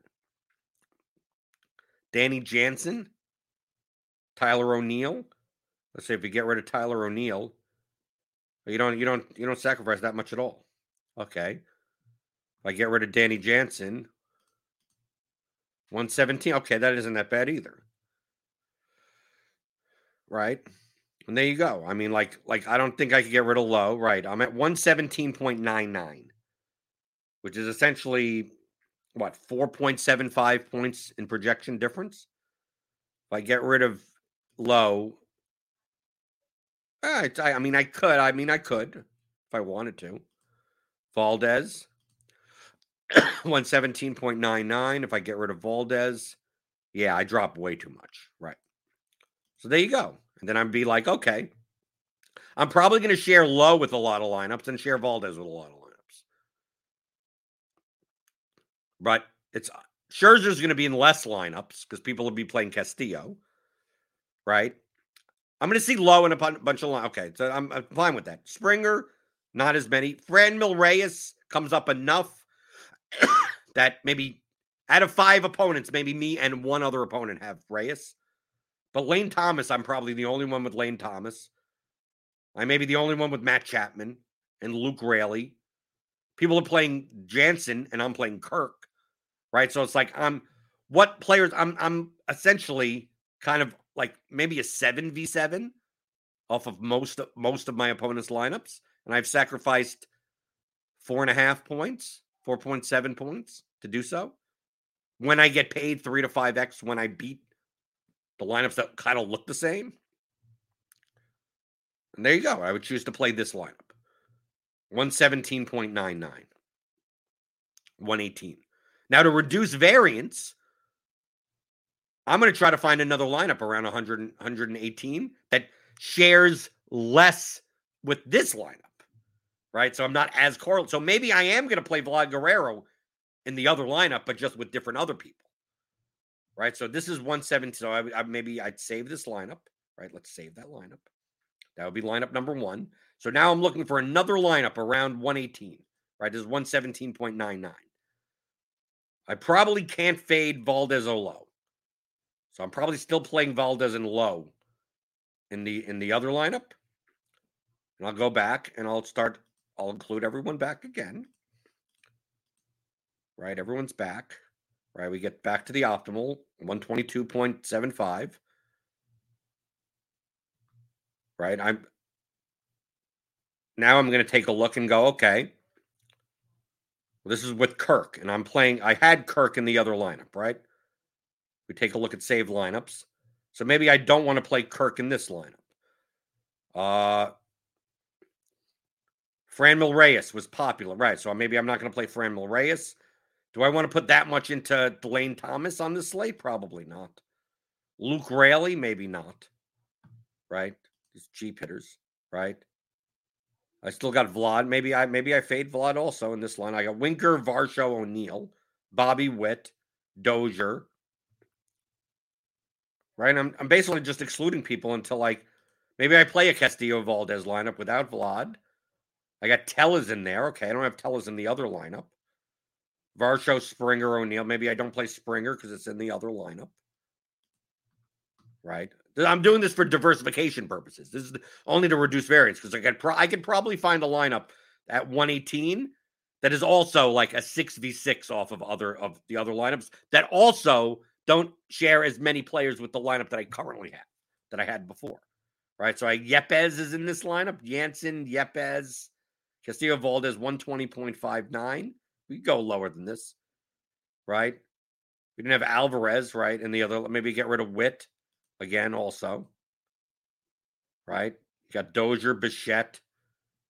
Danny Jansen, Tyler O'Neill. Let's say if you get rid of Tyler O'Neill, you don't you don't you don't sacrifice that much at all. Okay. If I get rid of Danny Jansen, 117. Okay, that isn't that bad either. Right? And there you go. I mean, like, like I don't think I could get rid of Lowe. Right. I'm at 117.99 which is essentially what 4.75 points in projection difference. If I get rid of Lowe, eh, I, I mean, I could. I mean, I could if I wanted to. Valdez, 117.99. If I get rid of Valdez, yeah, I drop way too much. Right. So there you go. And then I'd be like, okay, I'm probably going to share Lowe with a lot of lineups and share Valdez with a lot of lineups. but it's uh, Scherzer's going to be in less lineups because people will be playing Castillo, right? I'm going to see Lowe in a bunch of line. Okay, so I'm, I'm, fine with that. Springer, not as many. Franmil Reyes comes up enough that maybe out of five opponents, maybe me and one other opponent have Reyes. But Lane Thomas, I'm probably the only one with Lane Thomas. I may be the only one with Matt Chapman and Luke Raley. People are playing Jansen and I'm playing Kirk right? So it's like I'm what players I'm I'm essentially kind of like maybe a seven v seven off of most of most of my opponent's lineups, and I've sacrificed four and a half points, four point seven points to do so. When I get paid three to five x when I beat the lineups that kind of look the same. And there you go. I would choose to play this lineup 117.99, 118. Now, to reduce variance, I'm going to try to find another lineup around 100, 118 that shares less with this lineup, right? So I'm not as correlated. So maybe I am going to play Vlad Guerrero in the other lineup, but just with different other people, right? So this is 117. So I, I, maybe I'd save this lineup, right? Let's save that lineup. That would be lineup number one. So now I'm looking for another lineup around 118, right? This is 117.99. I probably can't fade Valdez or Lowe. So I'm probably still playing Valdez and Lowe in the in the other lineup. And I'll go back and I'll start, I'll include everyone back again. Right, everyone's back. Right, we get back to the optimal 122.75. Right, I'm now I'm going to take a look and go, okay, this is with Kirk, and I'm playing. I had Kirk in the other lineup, right? We take a look at saved lineups. So maybe I don't want to play Kirk in this lineup. Uh Franmil Reyes was popular, right? So maybe I'm not going to play Franmil Reyes. Do I want to put that much into Delane Thomas on the slate? Probably not. Luke Raley, maybe not. Right? These cheap hitters, right? I still got Vlad. Maybe I maybe I fade Vlad also in this line. I got Winker, Varsho, O'Neill, Bobby Witt, Dozier. Right? I'm I'm basically just excluding people until like maybe I play a Castillo Valdez lineup without Vlad. I got Tellez in there. Okay, I don't have Tellez in the other lineup. Varsho, Springer, O'Neill. Maybe I don't play Springer because it's in the other lineup. Right? I'm doing this for diversification purposes. This is only to reduce variance because I could pro- I could probably find a lineup at 118 that is also like a 6v6 off of other of the other lineups that also don't share as many players with the lineup that I currently have that I had before. Right. So I Yepez is in this lineup. Jansen, Yepez, Castillo Valdez 120.59. We go lower than this. Right. We didn't have Alvarez, right? And the other maybe get rid of Witt again, also. Right? You got Dozier, Bichette.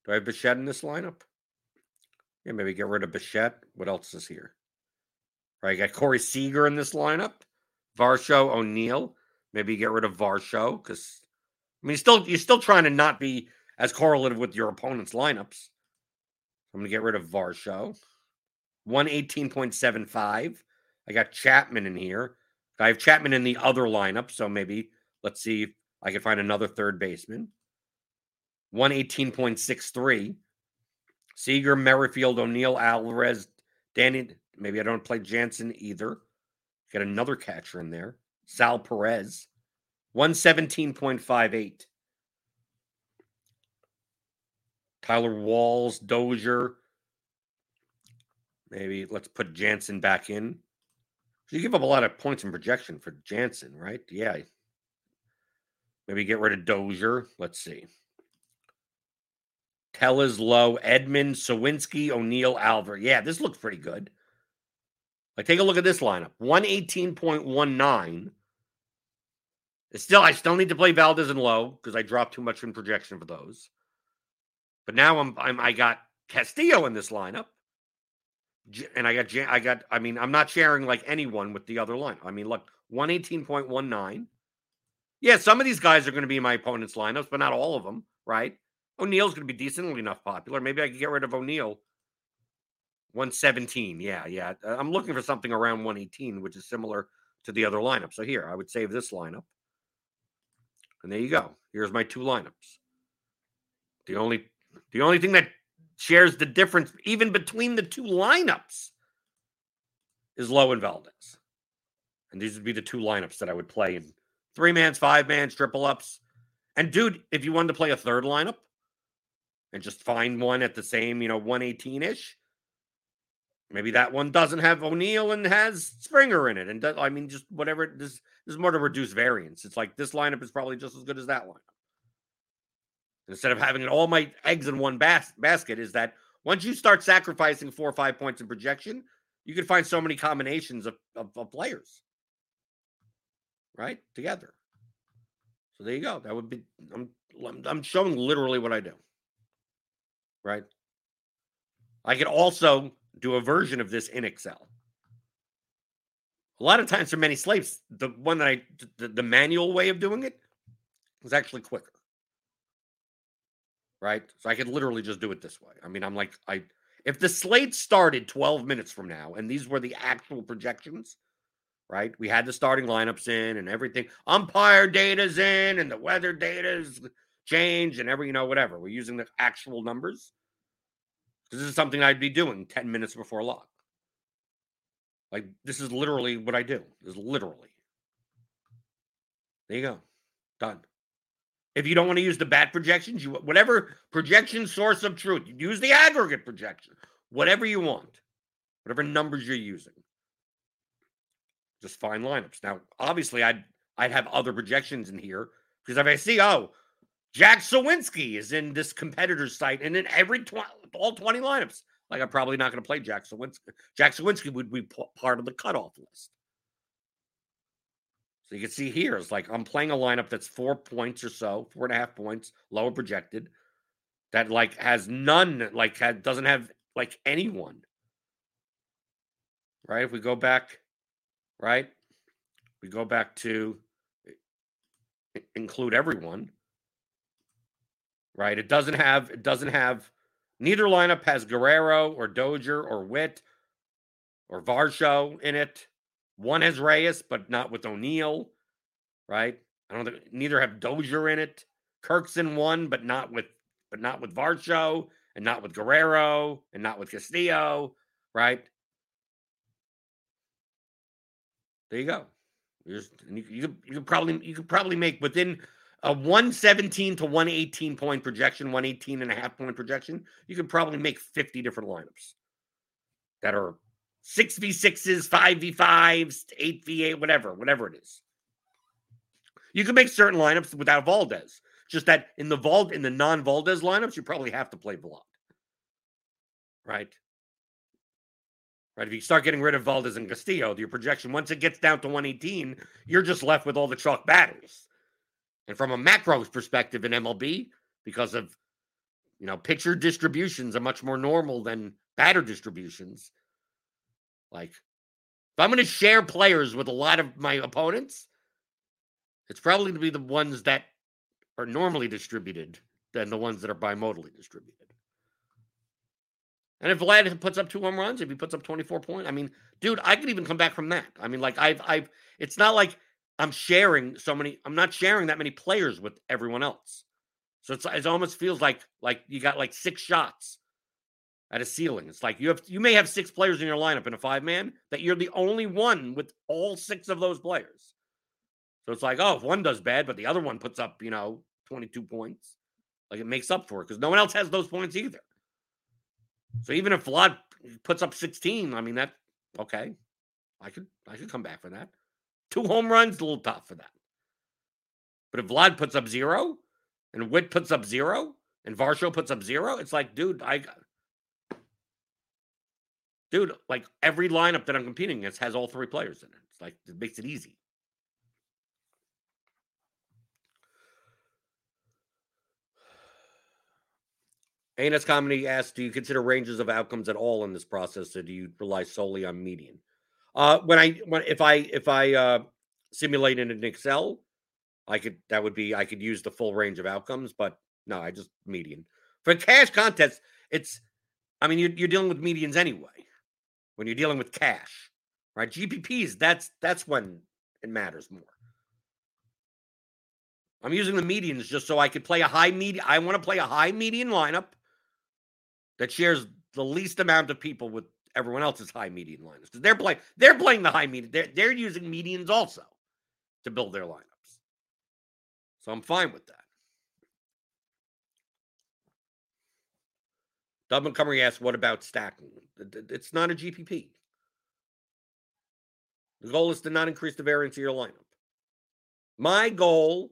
Do I have Bichette in this lineup? Yeah, maybe get rid of Bichette. What else is here? Right, you got Corey Seager in this lineup. Varsho, O'Neill. Maybe get rid of Varsho because I mean, still you're still trying to not be as correlative with your opponent's lineups. I'm gonna get rid of Varsho. 118.75. I got Chapman in here. I have Chapman in the other lineup, so maybe let's see if I can find another third baseman. 118.63. Seager, Merrifield, O'Neill, Alvarez, Danny. Maybe I don't play Jansen either. Got another catcher in there. Sal Perez. 117.58. Tyler Walls, Dozier. Maybe let's put Jansen back in. You give up a lot of points in projection for Jansen, right? Yeah. Maybe get rid of Dozier. Let's see. Tellez Lowe, Edman, Suwinski, O'Neill, Alver. Yeah, this looks pretty good. Like, take a look at this lineup 118.19. It's still, I still need to play Valdez and Lowe because I dropped too much in projection for those. But now I'm, I'm I got Castillo in this lineup and I got I got I mean I'm not sharing like anyone with the other line. I mean look 118.19. Yeah, some of these guys are going to be my opponent's lineups, but not all of them, right? O'Neill's going to be decently enough popular. Maybe I could get rid of O'Neill. 117. Yeah, yeah. Uh, I'm looking for something around 118, which is similar to the other lineup. So here, I would save this lineup. And there you go. Here's my two lineups. The only the only thing that shares the difference even between the two lineups is Lowe and Valdez. And these would be the two lineups that I would play in three mans, five mans, triple ups. And dude, if you wanted to play a third lineup and just find one at the same, you know, 118 ish, maybe that one doesn't have O'Neill and has Springer in it. And does, I mean, just whatever. This, this is more to reduce variance. It's like this lineup is probably just as good as that lineup instead of having all my eggs in one bas- basket is that once you start sacrificing four or five points in projection, you can find so many combinations of, of, of players, right? Together. So there you go. That would be I'm I'm showing literally what I do. Right? I could also do a version of this in Excel. A lot of times for many slaves, the one that I the, the manual way of doing it was actually quicker. Right? So I could literally just do it this way. I mean, I'm like, I if the slate started 12 minutes from now and these were the actual projections, right? We had the starting lineups in and everything. Umpire data's in and the weather data's changed and every, you know, whatever. We're using the actual numbers. This is something I'd be doing 10 minutes before lock. Like this is literally what I do. This is literally. There you go. Done. If you don't want to use the bat projections, you whatever projection source of truth, use the aggregate projection. Whatever you want. Whatever numbers you're using. Just find lineups. Now, obviously, I'd I'd have other projections in here because if I see, oh, Jack Suwinski is in this competitor's site and in every tw- all 20 lineups. Like I'm probably not going to play Jack Suwinski. Jack Suwinski would be p- part of the cutoff list. So you can see here, it's like I'm playing a lineup that's four points or so, four and a half points, lower projected, that like has none, like had, doesn't have like anyone. Right? If we go back, right? We go back to include everyone. Right? It doesn't have, it doesn't have Neither lineup has Guerrero or Dozier or Witt or Varsho in it. One has Reyes, but not with O'Neill, right? I don't think neither have Dozier in it. Kirk's in one, but not with but not with Varsho and not with Guerrero and not with Castillo, right? There you go. You, you, you, you could probably you could probably make within a 117 to 118 point projection, 118 and a half point projection, you could probably make 50 different lineups that are 6v6s, 5v5s, 8v8, whatever, whatever it is. You can make certain lineups without Valdez. Just that in the Vald in the non-Valdez lineups, you probably have to play Vlad. Right? Right. If you start getting rid of Valdez and Castillo, your projection, once it gets down to 118, you're just left with all the chalk batters. And from a macro perspective in MLB, because of you know, pitcher distributions are much more normal than batter distributions. Like, if I'm going to share players with a lot of my opponents, it's probably going to be the ones that are normally distributed than the ones that are bimodally distributed. And if Vlad puts up two home runs, if he puts up 24 points, I mean, dude, I could even come back from that. I mean, like I've I've it's not like I'm sharing so many. I'm not sharing that many players with everyone else. So it's it almost feels like like you got like six shots at a ceiling. It's like you have you may have six players in your lineup in a five man that you're the only one with all six of those players. So it's like, oh, if one does bad, but the other one puts up, you know, 22 points, like it makes up for it because no one else has those points either. So even if Vlad puts up 16, I mean that okay. I could I could come back for that. Two home runs, a little tough for that. But if Vlad puts up zero and Witt puts up zero and Varsho puts up zero, it's like, dude, I dude, like every lineup that I'm competing against has all three players in it. It's like it makes it easy. ANS Comedy asks, do you consider ranges of outcomes at all in this process, or do you rely solely on median? Uh, when I when if I if I uh, simulate in Excel, I could that would be I could use the full range of outcomes, but no, I just median for cash contests. It's I mean you're, you're dealing with medians anyway when you're dealing with cash, right? GPPs that's that's when it matters more. I'm using the medians just so I could play a high median. I want to play a high median lineup that shares the least amount of people with everyone else's high median lineups. They're playing they're playing the high median. They're, they're using medians also to build their lineups. So I'm fine with that. Doug Montgomery asks, what about stacking? It's not a GPP. The goal is to not increase the variance of your lineup. My goal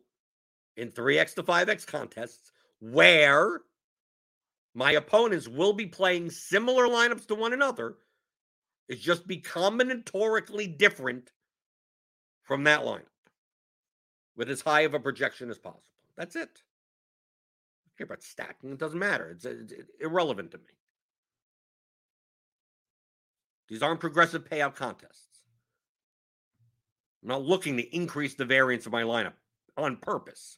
in 3x to 5x contests where my opponents will be playing similar lineups to one another. It's just be combinatorically different from that lineup. with as high of a projection as possible. That's it. I care about stacking. It doesn't matter. It's, it's irrelevant to me. These aren't progressive payout contests. I'm not looking to increase the variance of my lineup on purpose.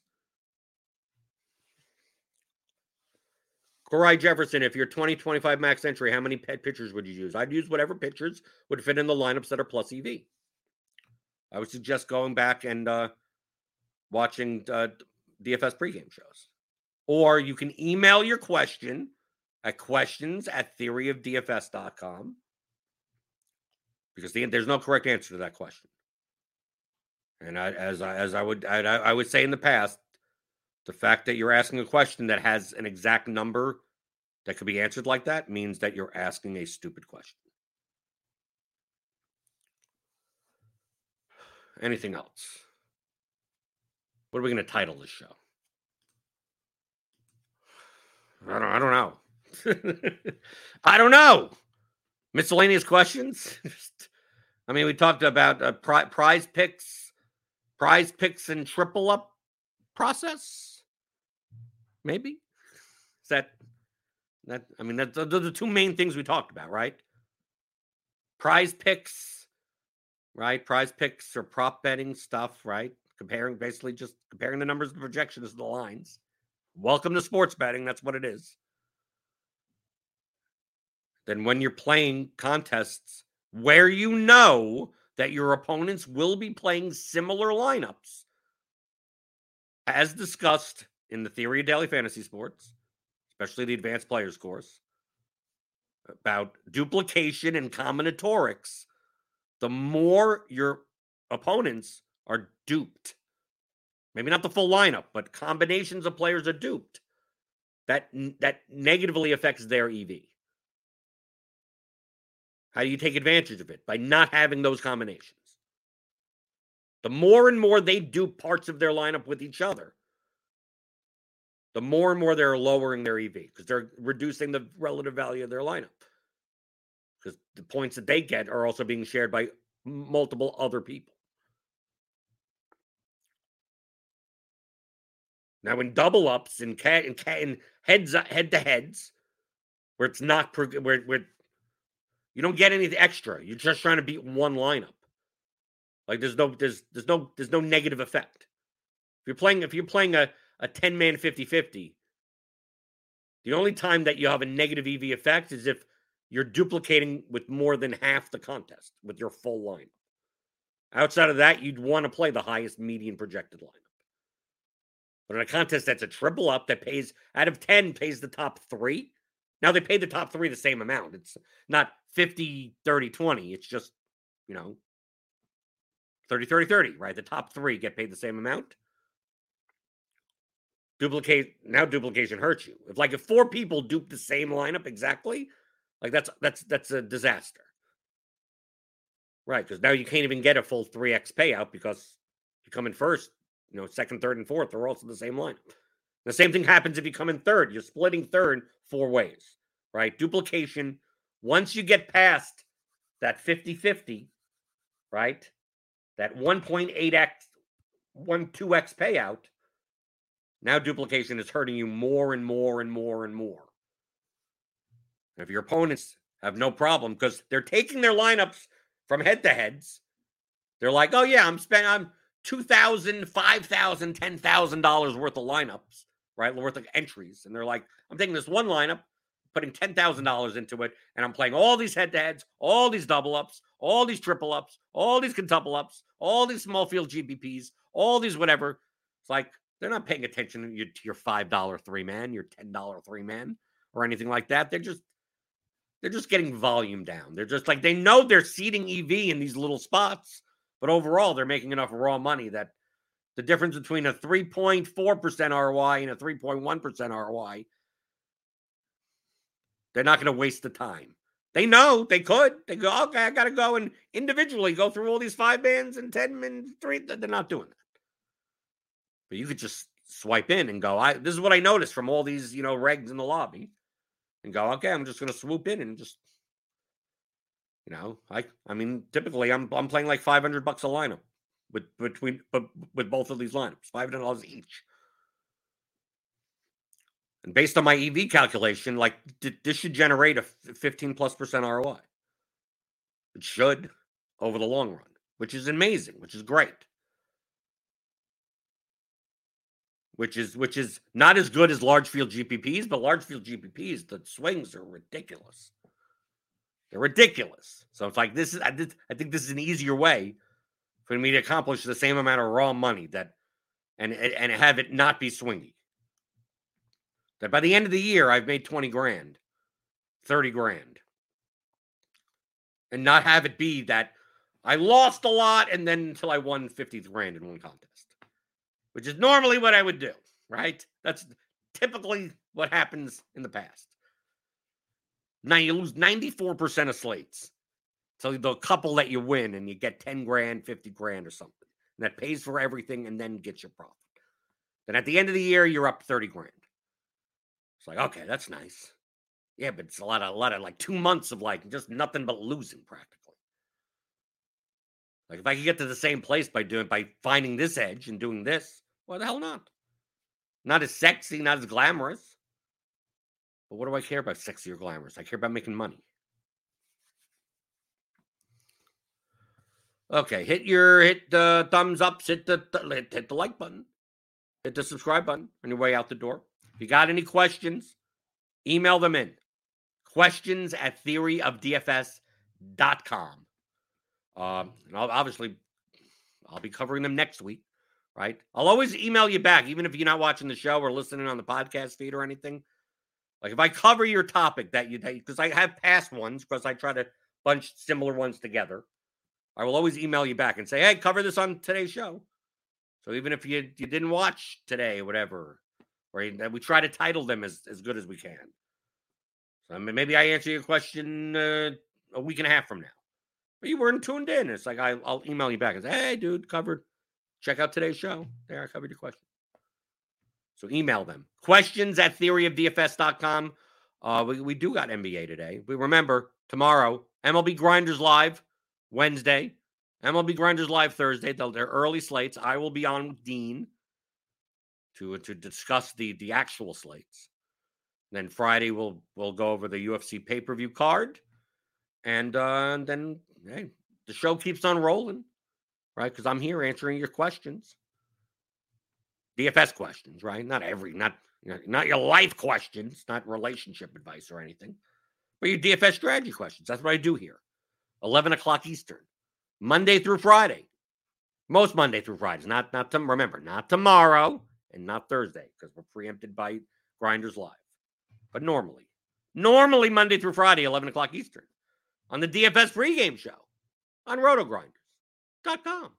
Corey Jefferson, if you're 20, 25 max entry, how many pet pitchers would you use? I'd use whatever pitchers would fit in the lineups that are plus EV. I would suggest going back and uh, watching uh, DFS pregame shows. Or you can email your question at questions at theoryofdfs.com because the, there's no correct answer to that question. And I, as I, as I would I, I would say in the past, the fact that you're asking a question that has an exact number that could be answered like that means that you're asking a stupid question. Anything else? What are we going to title this show? I don't. I don't know. I don't know. Miscellaneous questions. I mean, we talked about uh, pri- PrizePicks, prize picks, and triple up process. Maybe is that that? I mean, those are the two main things we talked about, right? PrizePicks, right? PrizePicks or prop betting stuff, right? Comparing basically just comparing the numbers, the projections, the lines. Welcome to sports betting. That's what it is. Then when you're playing contests where you know that your opponents will be playing similar lineups, as discussed in the theory of daily fantasy sports, especially the advanced players course, about duplication and combinatorics, the more your opponents are duped, maybe not the full lineup, but combinations of players are duped, that that negatively affects their EV. How do you take advantage of it? By not having those combinations. The more and more they do parts of their lineup with each other, the more and more they're lowering their EV because they're reducing the relative value of their lineup. Because the points that they get are also being shared by multiple other people. Now, in double ups and cat and cat and heads uh, head to heads, where it's not where where you don't get anything extra. You're just trying to beat one lineup. Like there's no there's there's no there's no negative effect. If you're playing if you're playing a a 10 man 50-50, the only time that you have a negative EV effect is if you're duplicating with more than half the contest with your full line. Outside of that, you'd want to play the highest median projected lineup. But in a contest that's a triple up that pays out of 10 pays the top three, now they pay the top three the same amount. It's not 50, 30, 20. It's just, you know, 30, 30, 30, right? The top three get paid the same amount. Duplicate now duplication hurts you. If like if four people dupe the same lineup exactly, like that's that's that's a disaster. Right, because now you can't even get a full 3x payout because you come in first, you know, second, third, and fourth are also the same lineup. The same thing happens if you come in third. You're splitting third four ways, right? Duplication. Once you get past that 50 50, right? That 1.8x, 1 2x payout, now duplication is hurting you more and more and more and more. if your opponents have no problem because they're taking their lineups from head to heads, they're like, oh, yeah, I'm spending, I'm $2,000, $5,000, $10,000 worth of lineups right? Worth of entries. And they're like, I'm taking this one lineup, putting $10,000 into it, and I'm playing all these head to heads, all these double ups, all these triple ups, all these quintuple ups, all these small field GPPs, all these whatever. It's like they're not paying attention to your, to your $5 three man, your $10 three man, or anything like that. They're just they're just getting volume down. They're just like they know they're ceding EV in these little spots, but overall they're making enough raw money that the difference between a 3.4% ROI and a 3.1% ROI. They're not going to waste the time. They know they could. They go, okay, I got to go and individually go through all these five bands and 10 and three. They're not doing that. But you could just swipe in and go, I this is what I noticed from all these, you know, regs in the lobby. And go, okay, I'm just gonna swoop in and just you know, I I mean, typically I'm I'm playing like 500 bucks a lineup with between but with both of these lineups, five hundred dollars each. And based on my EV calculation, like this should generate a 15 plus percent ROI. It should over the long run, which is amazing, which is great. Which is which is not as good as large field GPPs, but large field GPPs, the swings are ridiculous. They're ridiculous. So it's like this is I, I think this is an easier way for me to accomplish the same amount of raw money that and and have it not be swingy. That by the end of the year I've made 20 grand, 30 grand. And not have it be that I lost a lot and then until I won 50 grand in one contest. Which is normally what I would do, right? That's typically what happens in the past. Now you lose 94% of slates. So the couple that you win and you get 10 grand, 50 grand or something. And that pays for everything and then gets your profit. Then at the end of the year, you're up 30 grand. It's like, okay, that's nice. Yeah, but it's a lot of a lot of like two months of like just nothing but losing practically. Like if I could get to the same place by doing by finding this edge and doing this, why the hell not? Not as sexy, not as glamorous. But what do I care about sexy or glamorous? I care about making money. Okay, hit your hit the thumbs up, hit the hit, hit the like button, hit the subscribe button on your way out the door. If you got any questions, email them in. Questions at theoryofdfs.com. Um, and I'll, obviously, I'll be covering them next week, right? I'll always email you back, even if you're not watching the show or listening on the podcast feed or anything. Like if I cover your topic that you because I have past ones because I try to bunch similar ones together. I will always email you back and say, "Hey, cover this on today's show." So even if you you didn't watch today, or whatever, or we try to title them as as good as we can. So I mean, maybe I answer your question uh, a week and a half from now, but you weren't tuned in. It's like I, I'll email you back and say, "Hey, dude, covered. Check out today's show. There, I covered your question." So email them. Questions at theoryofdfs.com. Uh, we, we do got NBA today. We remember tomorrow, MLB Grinders Live, Wednesday, MLB Grinders Live Thursday. They're early slates. I will be on with Dean to, to discuss the, the actual slates. Then Friday we'll we'll go over the UFC pay per view card, and, uh, and then hey, the show keeps on rolling, right? Because I'm here answering your questions. DFS questions, right? Not every, not not your life questions, not relationship advice or anything, but your DFS strategy questions. That's what I do here. 11 o'clock Eastern, Monday through Friday. Most Monday through Fridays, not not to remember, not tomorrow and not Thursday because we're preempted by Grinders Live. But normally, normally Monday through Friday, 11 o'clock Eastern, on the DFS pregame show on rotogrinders.com.